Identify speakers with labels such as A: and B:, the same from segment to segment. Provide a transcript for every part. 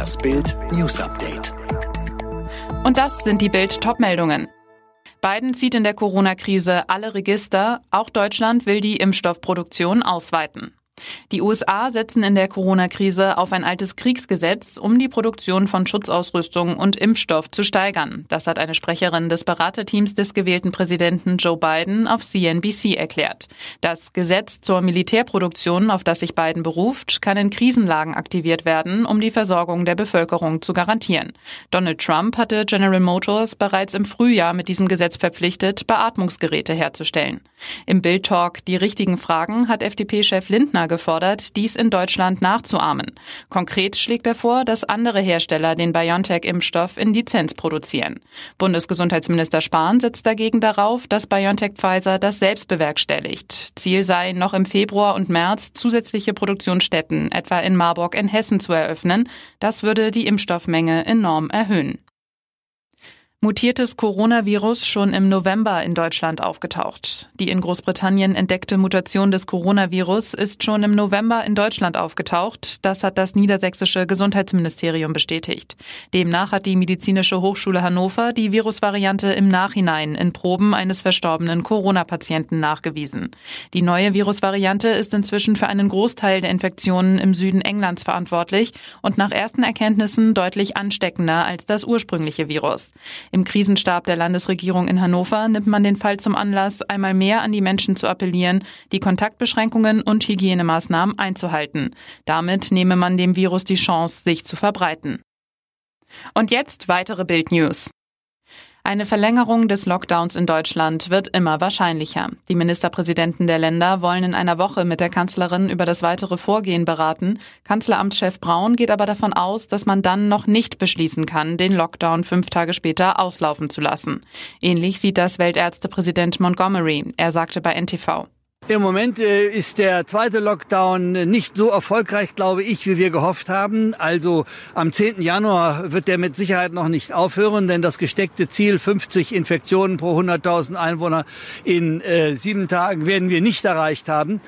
A: Das Bild News Update.
B: Und das sind die Bild Topmeldungen. Biden zieht in der Corona-Krise alle Register. Auch Deutschland will die Impfstoffproduktion ausweiten. Die USA setzen in der Corona-Krise auf ein altes Kriegsgesetz, um die Produktion von Schutzausrüstung und Impfstoff zu steigern. Das hat eine Sprecherin des Beraterteams des gewählten Präsidenten Joe Biden auf CNBC erklärt. Das Gesetz zur Militärproduktion, auf das sich Biden beruft, kann in Krisenlagen aktiviert werden, um die Versorgung der Bevölkerung zu garantieren. Donald Trump hatte General Motors bereits im Frühjahr mit diesem Gesetz verpflichtet, Beatmungsgeräte herzustellen. Im Bild Talk Die richtigen Fragen hat FDP-Chef Lindner gefordert, dies in Deutschland nachzuahmen. Konkret schlägt er vor, dass andere Hersteller den BioNTech-Impfstoff in Lizenz produzieren. Bundesgesundheitsminister Spahn setzt dagegen darauf, dass BioNTech Pfizer das selbst bewerkstelligt. Ziel sei, noch im Februar und März zusätzliche Produktionsstätten, etwa in Marburg in Hessen, zu eröffnen. Das würde die Impfstoffmenge enorm erhöhen. Mutiertes Coronavirus schon im November in Deutschland aufgetaucht. Die in Großbritannien entdeckte Mutation des Coronavirus ist schon im November in Deutschland aufgetaucht. Das hat das niedersächsische Gesundheitsministerium bestätigt. Demnach hat die Medizinische Hochschule Hannover die Virusvariante im Nachhinein in Proben eines verstorbenen Corona-Patienten nachgewiesen. Die neue Virusvariante ist inzwischen für einen Großteil der Infektionen im Süden Englands verantwortlich und nach ersten Erkenntnissen deutlich ansteckender als das ursprüngliche Virus. Im Krisenstab der Landesregierung in Hannover nimmt man den Fall zum Anlass, einmal mehr an die Menschen zu appellieren, die Kontaktbeschränkungen und Hygienemaßnahmen einzuhalten. Damit nehme man dem Virus die Chance, sich zu verbreiten. Und jetzt weitere Bild News. Eine Verlängerung des Lockdowns in Deutschland wird immer wahrscheinlicher. Die Ministerpräsidenten der Länder wollen in einer Woche mit der Kanzlerin über das weitere Vorgehen beraten. Kanzleramtschef Braun geht aber davon aus, dass man dann noch nicht beschließen kann, den Lockdown fünf Tage später auslaufen zu lassen. Ähnlich sieht das Weltärztepräsident Montgomery. Er sagte bei NTV.
C: Im Moment äh, ist der zweite Lockdown nicht so erfolgreich, glaube ich, wie wir gehofft haben. Also am 10. Januar wird der mit Sicherheit noch nicht aufhören, denn das gesteckte Ziel 50 Infektionen pro 100.000 Einwohner in äh, sieben Tagen werden wir nicht erreicht haben.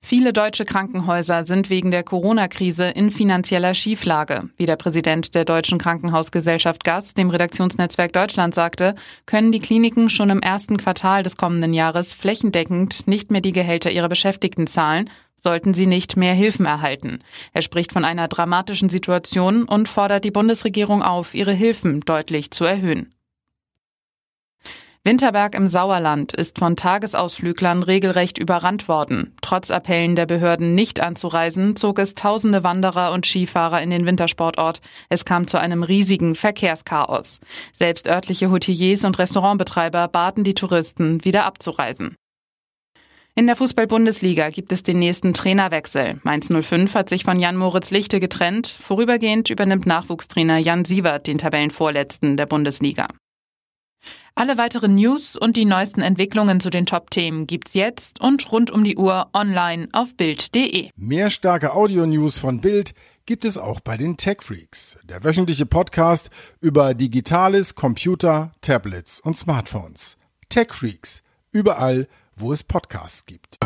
B: Viele deutsche Krankenhäuser sind wegen der Corona-Krise in finanzieller Schieflage. Wie der Präsident der Deutschen Krankenhausgesellschaft Gast dem Redaktionsnetzwerk Deutschland sagte, können die Kliniken schon im ersten Quartal des kommenden Jahres flächendeckend nicht mehr die Gehälter ihrer Beschäftigten zahlen, sollten sie nicht mehr Hilfen erhalten. Er spricht von einer dramatischen Situation und fordert die Bundesregierung auf, ihre Hilfen deutlich zu erhöhen. Winterberg im Sauerland ist von Tagesausflüglern regelrecht überrannt worden. Trotz Appellen der Behörden nicht anzureisen, zog es tausende Wanderer und Skifahrer in den Wintersportort. Es kam zu einem riesigen Verkehrschaos. Selbst örtliche Hoteliers und Restaurantbetreiber baten die Touristen, wieder abzureisen. In der Fußball-Bundesliga gibt es den nächsten Trainerwechsel. Mainz 05 hat sich von Jan-Moritz Lichte getrennt. Vorübergehend übernimmt Nachwuchstrainer Jan Sievert den Tabellenvorletzten der Bundesliga. Alle weiteren News und die neuesten Entwicklungen zu den Top-Themen gibt's jetzt und rund um die Uhr online auf Bild.de.
D: Mehr starke Audio-News von Bild gibt es auch bei den Tech Freaks, der wöchentliche Podcast über Digitales, Computer, Tablets und Smartphones. Tech Freaks, überall, wo es Podcasts gibt.